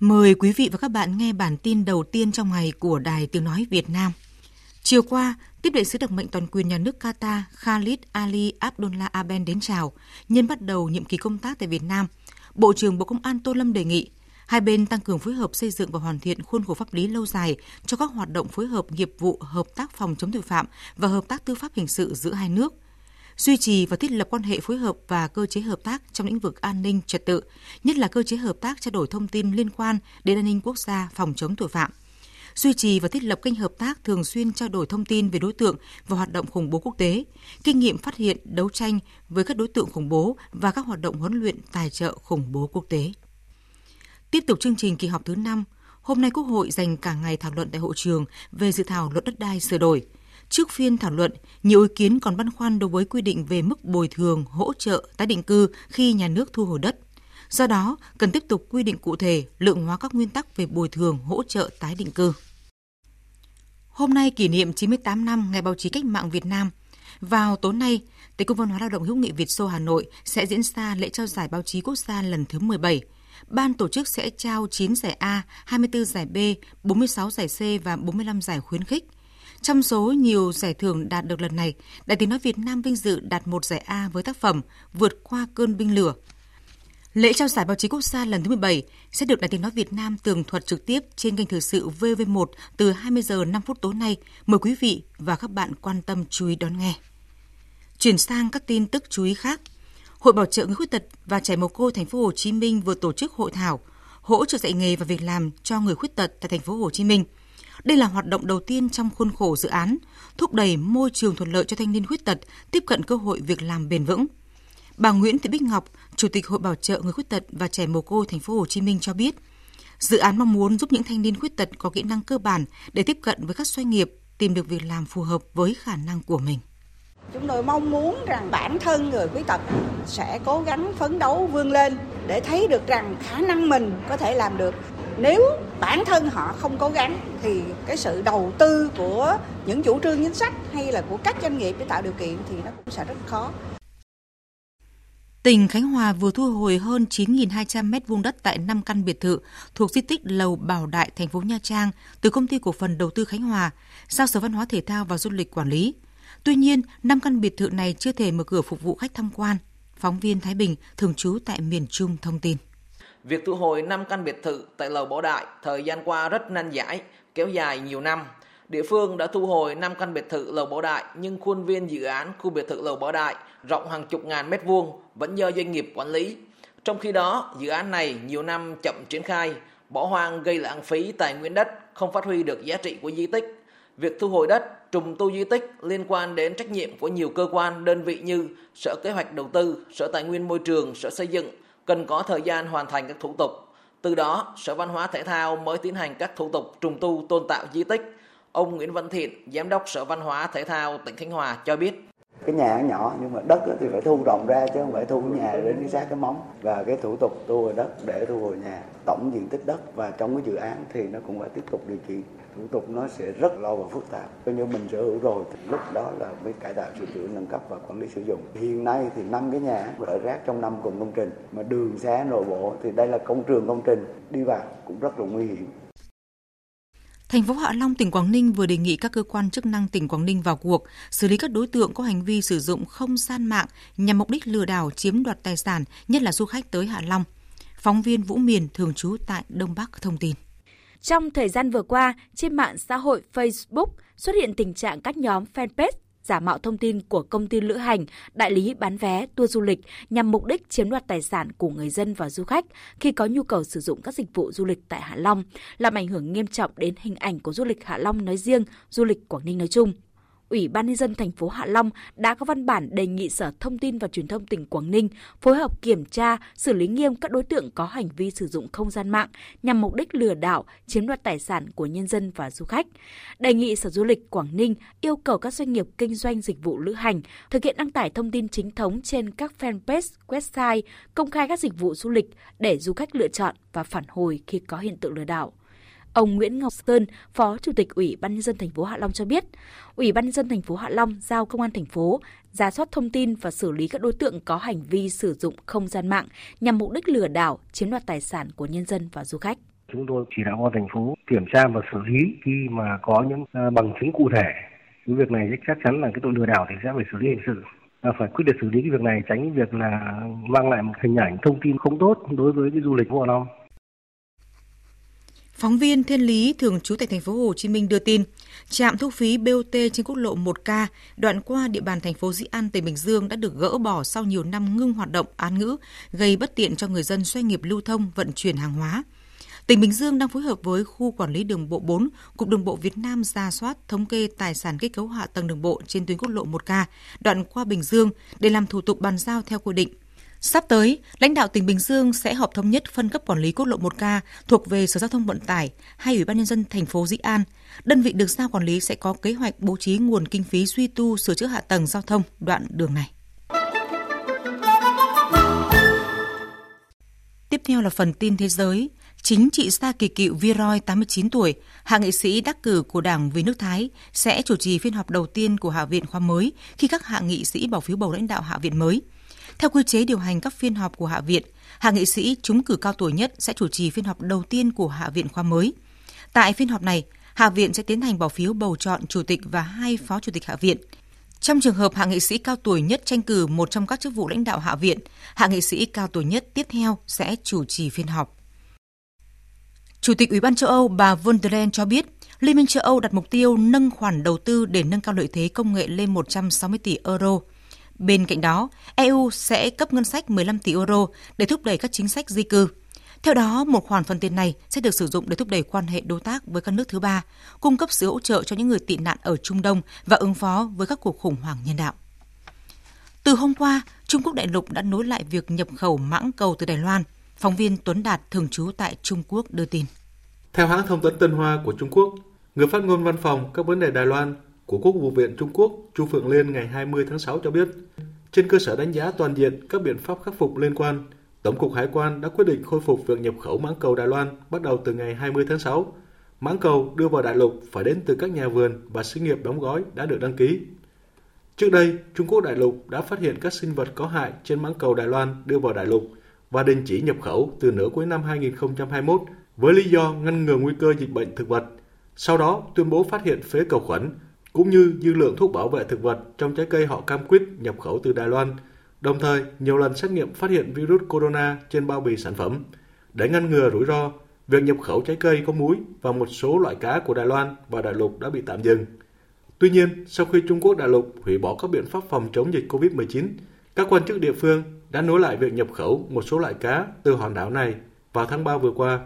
Mời quý vị và các bạn nghe bản tin đầu tiên trong ngày của Đài Tiếng Nói Việt Nam. Chiều qua, tiếp đại sứ đặc mệnh toàn quyền nhà nước Qatar Khalid Ali Abdullah Aben đến chào, nhân bắt đầu nhiệm kỳ công tác tại Việt Nam. Bộ trưởng Bộ Công an Tô Lâm đề nghị hai bên tăng cường phối hợp xây dựng và hoàn thiện khuôn khổ pháp lý lâu dài cho các hoạt động phối hợp nghiệp vụ hợp tác phòng chống tội phạm và hợp tác tư pháp hình sự giữa hai nước – duy trì và thiết lập quan hệ phối hợp và cơ chế hợp tác trong lĩnh vực an ninh trật tự, nhất là cơ chế hợp tác trao đổi thông tin liên quan đến an ninh quốc gia, phòng chống tội phạm duy trì và thiết lập kênh hợp tác thường xuyên trao đổi thông tin về đối tượng và hoạt động khủng bố quốc tế, kinh nghiệm phát hiện, đấu tranh với các đối tượng khủng bố và các hoạt động huấn luyện tài trợ khủng bố quốc tế. Tiếp tục chương trình kỳ họp thứ 5, hôm nay Quốc hội dành cả ngày thảo luận tại hội trường về dự thảo luật đất đai sửa đổi – Trước phiên thảo luận, nhiều ý kiến còn băn khoăn đối với quy định về mức bồi thường, hỗ trợ, tái định cư khi nhà nước thu hồi đất. Do đó, cần tiếp tục quy định cụ thể, lượng hóa các nguyên tắc về bồi thường, hỗ trợ, tái định cư. Hôm nay kỷ niệm 98 năm Ngày báo chí cách mạng Việt Nam. Vào tối nay, tại Cung văn hóa lao động hữu nghị Việt Xô Hà Nội sẽ diễn ra lễ trao giải báo chí quốc gia lần thứ 17. Ban tổ chức sẽ trao 9 giải A, 24 giải B, 46 giải C và 45 giải khuyến khích – trong số nhiều giải thưởng đạt được lần này, Đại tiếng nói Việt Nam vinh dự đạt một giải A với tác phẩm Vượt qua cơn binh lửa. Lễ trao giải báo chí quốc gia lần thứ 17 sẽ được Đài tiếng nói Việt Nam tường thuật trực tiếp trên kênh thời sự VV1 từ 20 giờ 5 phút tối nay. Mời quý vị và các bạn quan tâm chú ý đón nghe. Chuyển sang các tin tức chú ý khác. Hội Bảo trợ người khuyết tật và trẻ mồ côi thành phố Hồ Chí Minh vừa tổ chức hội thảo hỗ trợ dạy nghề và việc làm cho người khuyết tật tại thành phố Hồ Chí Minh – đây là hoạt động đầu tiên trong khuôn khổ dự án thúc đẩy môi trường thuận lợi cho thanh niên khuyết tật tiếp cận cơ hội việc làm bền vững. Bà Nguyễn Thị Bích Ngọc, Chủ tịch Hội Bảo trợ người khuyết tật và trẻ mồ côi thành phố Hồ Chí Minh cho biết, dự án mong muốn giúp những thanh niên khuyết tật có kỹ năng cơ bản để tiếp cận với các doanh nghiệp tìm được việc làm phù hợp với khả năng của mình. Chúng tôi mong muốn rằng bản thân người khuyết tật sẽ cố gắng phấn đấu vươn lên để thấy được rằng khả năng mình có thể làm được nếu bản thân họ không cố gắng thì cái sự đầu tư của những chủ trương chính sách hay là của các doanh nghiệp để tạo điều kiện thì nó cũng sẽ rất khó. Tỉnh Khánh Hòa vừa thu hồi hơn 9.200 m2 đất tại 5 căn biệt thự thuộc di tích Lầu Bảo Đại, thành phố Nha Trang từ công ty cổ phần đầu tư Khánh Hòa, giao Sở Văn hóa Thể thao và Du lịch quản lý. Tuy nhiên, 5 căn biệt thự này chưa thể mở cửa phục vụ khách tham quan. Phóng viên Thái Bình, thường trú tại miền Trung thông tin. Việc thu hồi 5 căn biệt thự tại Lầu Bảo Đại thời gian qua rất nan giải, kéo dài nhiều năm. Địa phương đã thu hồi 5 căn biệt thự Lầu Bảo Đại nhưng khuôn viên dự án khu biệt thự Lầu Bảo Đại rộng hàng chục ngàn mét vuông vẫn do doanh nghiệp quản lý. Trong khi đó, dự án này nhiều năm chậm triển khai, bỏ hoang gây lãng phí tài nguyên đất, không phát huy được giá trị của di tích. Việc thu hồi đất, trùng tu di tích liên quan đến trách nhiệm của nhiều cơ quan, đơn vị như Sở Kế hoạch Đầu tư, Sở Tài nguyên Môi trường, Sở Xây dựng, cần có thời gian hoàn thành các thủ tục. Từ đó, Sở Văn hóa Thể thao mới tiến hành các thủ tục trùng tu tôn tạo di tích. Ông Nguyễn Văn Thiện, Giám đốc Sở Văn hóa Thể thao tỉnh Khánh Hòa cho biết. Cái nhà nhỏ nhưng mà đất thì phải thu rộng ra chứ không phải thu nhà đến cái xác cái móng và cái thủ tục thu hồi đất để thu hồi nhà tổng diện tích đất và trong cái dự án thì nó cũng phải tiếp tục điều chỉnh thủ tục nó sẽ rất lâu và phức tạp coi như mình sở hữu rồi thì lúc đó là mới cải tạo sửa chữa nâng cấp và quản lý sử dụng hiện nay thì năm cái nhà rải rác trong năm cùng công trình mà đường xá nội bộ thì đây là công trường công trình đi vào cũng rất là nguy hiểm Thành phố Hạ Long, tỉnh Quảng Ninh vừa đề nghị các cơ quan chức năng tỉnh Quảng Ninh vào cuộc xử lý các đối tượng có hành vi sử dụng không gian mạng nhằm mục đích lừa đảo chiếm đoạt tài sản, nhất là du khách tới Hạ Long. Phóng viên Vũ Miền thường trú tại Đông Bắc thông tin. Trong thời gian vừa qua, trên mạng xã hội Facebook xuất hiện tình trạng các nhóm fanpage giả mạo thông tin của công ty lữ hành, đại lý bán vé, tour du lịch nhằm mục đích chiếm đoạt tài sản của người dân và du khách khi có nhu cầu sử dụng các dịch vụ du lịch tại Hạ Long, làm ảnh hưởng nghiêm trọng đến hình ảnh của du lịch Hạ Long nói riêng, du lịch Quảng Ninh nói chung. Ủy ban nhân dân thành phố Hạ Long đã có văn bản đề nghị Sở Thông tin và Truyền thông tỉnh Quảng Ninh phối hợp kiểm tra, xử lý nghiêm các đối tượng có hành vi sử dụng không gian mạng nhằm mục đích lừa đảo, chiếm đoạt tài sản của nhân dân và du khách. Đề nghị Sở Du lịch Quảng Ninh yêu cầu các doanh nghiệp kinh doanh dịch vụ lữ hành thực hiện đăng tải thông tin chính thống trên các fanpage, website, công khai các dịch vụ du lịch để du khách lựa chọn và phản hồi khi có hiện tượng lừa đảo. Ông Nguyễn Ngọc Sơn, Phó Chủ tịch Ủy ban nhân dân thành phố Hạ Long cho biết, Ủy ban nhân dân thành phố Hạ Long giao công an thành phố ra soát thông tin và xử lý các đối tượng có hành vi sử dụng không gian mạng nhằm mục đích lừa đảo, chiếm đoạt tài sản của nhân dân và du khách. Chúng tôi chỉ đạo công thành phố kiểm tra và xử lý khi mà có những à, bằng chứng cụ thể. Cái việc này chắc chắn là cái tội lừa đảo thì sẽ phải xử lý hình sự phải quyết định xử lý cái việc này tránh việc là mang lại một hình ảnh thông tin không tốt đối với cái du lịch Hạ long. Phóng viên Thiên Lý thường trú tại thành phố Hồ Chí Minh đưa tin, trạm thu phí BOT trên quốc lộ 1K đoạn qua địa bàn thành phố Dĩ An tỉnh Bình Dương đã được gỡ bỏ sau nhiều năm ngưng hoạt động án ngữ, gây bất tiện cho người dân doanh nghiệp lưu thông vận chuyển hàng hóa. Tỉnh Bình Dương đang phối hợp với khu quản lý đường bộ 4, Cục Đường bộ Việt Nam ra soát thống kê tài sản kết cấu hạ tầng đường bộ trên tuyến quốc lộ 1K đoạn qua Bình Dương để làm thủ tục bàn giao theo quy định. Sắp tới, lãnh đạo tỉnh Bình Dương sẽ họp thống nhất phân cấp quản lý quốc lộ 1K thuộc về Sở Giao thông Vận tải hay Ủy ban nhân dân thành phố Dĩ An. Đơn vị được giao quản lý sẽ có kế hoạch bố trí nguồn kinh phí duy tu sửa chữa hạ tầng giao thông đoạn đường này. Tiếp theo là phần tin thế giới. Chính trị gia kỳ cựu Viroy 89 tuổi, hạ nghị sĩ đắc cử của Đảng Vì nước Thái, sẽ chủ trì phiên họp đầu tiên của Hạ viện khóa mới khi các hạ nghị sĩ bỏ phiếu bầu lãnh đạo Hạ viện mới. Theo quy chế điều hành các phiên họp của Hạ viện, hạ nghị sĩ trúng cử cao tuổi nhất sẽ chủ trì phiên họp đầu tiên của Hạ viện khóa mới. Tại phiên họp này, Hạ viện sẽ tiến hành bỏ phiếu bầu chọn chủ tịch và hai phó chủ tịch Hạ viện. Trong trường hợp hạ nghị sĩ cao tuổi nhất tranh cử một trong các chức vụ lãnh đạo Hạ viện, hạ nghị sĩ cao tuổi nhất tiếp theo sẽ chủ trì phiên họp. Chủ tịch Ủy ban châu Âu bà von der Leyen cho biết, Liên minh châu Âu đặt mục tiêu nâng khoản đầu tư để nâng cao lợi thế công nghệ lên 160 tỷ euro. Bên cạnh đó, EU sẽ cấp ngân sách 15 tỷ euro để thúc đẩy các chính sách di cư. Theo đó, một khoản phần tiền này sẽ được sử dụng để thúc đẩy quan hệ đối tác với các nước thứ ba, cung cấp sự hỗ trợ cho những người tị nạn ở Trung Đông và ứng phó với các cuộc khủng hoảng nhân đạo. Từ hôm qua, Trung Quốc đại lục đã nối lại việc nhập khẩu mãng cầu từ Đài Loan – Phóng viên Tuấn Đạt thường trú tại Trung Quốc đưa tin. Theo hãng thông tấn Tân Hoa của Trung Quốc, người phát ngôn văn phòng các vấn đề Đài Loan của Quốc vụ viện Trung Quốc Chu Phượng Liên ngày 20 tháng 6 cho biết, trên cơ sở đánh giá toàn diện các biện pháp khắc phục liên quan, Tổng cục Hải quan đã quyết định khôi phục việc nhập khẩu mãng cầu Đài Loan bắt đầu từ ngày 20 tháng 6. Mãng cầu đưa vào đại lục phải đến từ các nhà vườn và xí nghiệp đóng gói đã được đăng ký. Trước đây, Trung Quốc đại lục đã phát hiện các sinh vật có hại trên mãng cầu Đài Loan đưa vào đại lục và đình chỉ nhập khẩu từ nửa cuối năm 2021 với lý do ngăn ngừa nguy cơ dịch bệnh thực vật. Sau đó tuyên bố phát hiện phế cầu khuẩn cũng như dư lượng thuốc bảo vệ thực vật trong trái cây họ cam quýt nhập khẩu từ Đài Loan, đồng thời nhiều lần xét nghiệm phát hiện virus corona trên bao bì sản phẩm. Để ngăn ngừa rủi ro, việc nhập khẩu trái cây có muối và một số loại cá của Đài Loan và đại lục đã bị tạm dừng. Tuy nhiên, sau khi Trung Quốc đại lục hủy bỏ các biện pháp phòng chống dịch COVID-19, các quan chức địa phương đã nối lại việc nhập khẩu một số loại cá từ hòn đảo này vào tháng 3 vừa qua.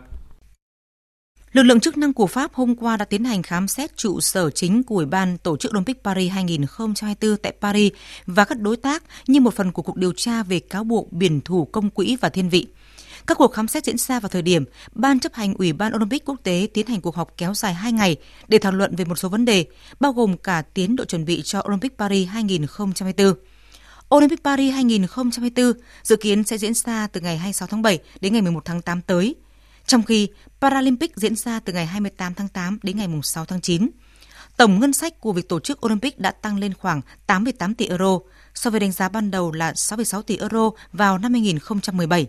Lực lượng chức năng của Pháp hôm qua đã tiến hành khám xét trụ sở chính của Ủy ban Tổ chức Olympic Paris 2024 tại Paris và các đối tác như một phần của cuộc điều tra về cáo buộc biển thủ công quỹ và thiên vị. Các cuộc khám xét diễn ra vào thời điểm Ban chấp hành Ủy ban Olympic quốc tế tiến hành cuộc họp kéo dài 2 ngày để thảo luận về một số vấn đề, bao gồm cả tiến độ chuẩn bị cho Olympic Paris 2024. Olympic Paris 2024 dự kiến sẽ diễn ra từ ngày 26 tháng 7 đến ngày 11 tháng 8 tới, trong khi Paralympic diễn ra từ ngày 28 tháng 8 đến ngày 6 tháng 9. Tổng ngân sách của việc tổ chức Olympic đã tăng lên khoảng 88 tỷ euro so với đánh giá ban đầu là 6,6 tỷ euro vào năm 2017.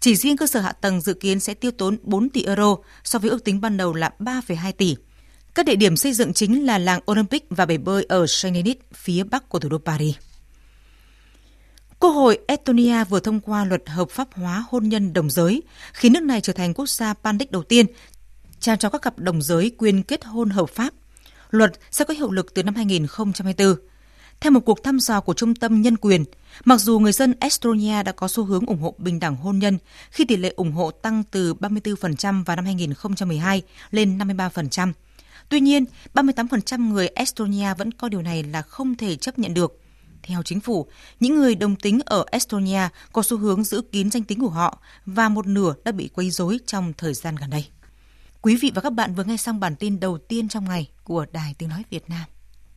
Chỉ riêng cơ sở hạ tầng dự kiến sẽ tiêu tốn 4 tỷ euro so với ước tính ban đầu là 3,2 tỷ. Các địa điểm xây dựng chính là làng Olympic và bể bơi ở Schengenit, phía bắc của thủ đô Paris. Quốc hội Estonia vừa thông qua luật hợp pháp hóa hôn nhân đồng giới, khiến nước này trở thành quốc gia Baltic đầu tiên trao cho các cặp đồng giới quyền kết hôn hợp pháp. Luật sẽ có hiệu lực từ năm 2024. Theo một cuộc thăm dò của Trung tâm Nhân quyền, mặc dù người dân Estonia đã có xu hướng ủng hộ bình đẳng hôn nhân khi tỷ lệ ủng hộ tăng từ 34% vào năm 2012 lên 53%, tuy nhiên 38% người Estonia vẫn coi điều này là không thể chấp nhận được theo chính phủ, những người đồng tính ở Estonia có xu hướng giữ kín danh tính của họ và một nửa đã bị quấy rối trong thời gian gần đây. Quý vị và các bạn vừa nghe xong bản tin đầu tiên trong ngày của Đài Tiếng Nói Việt Nam.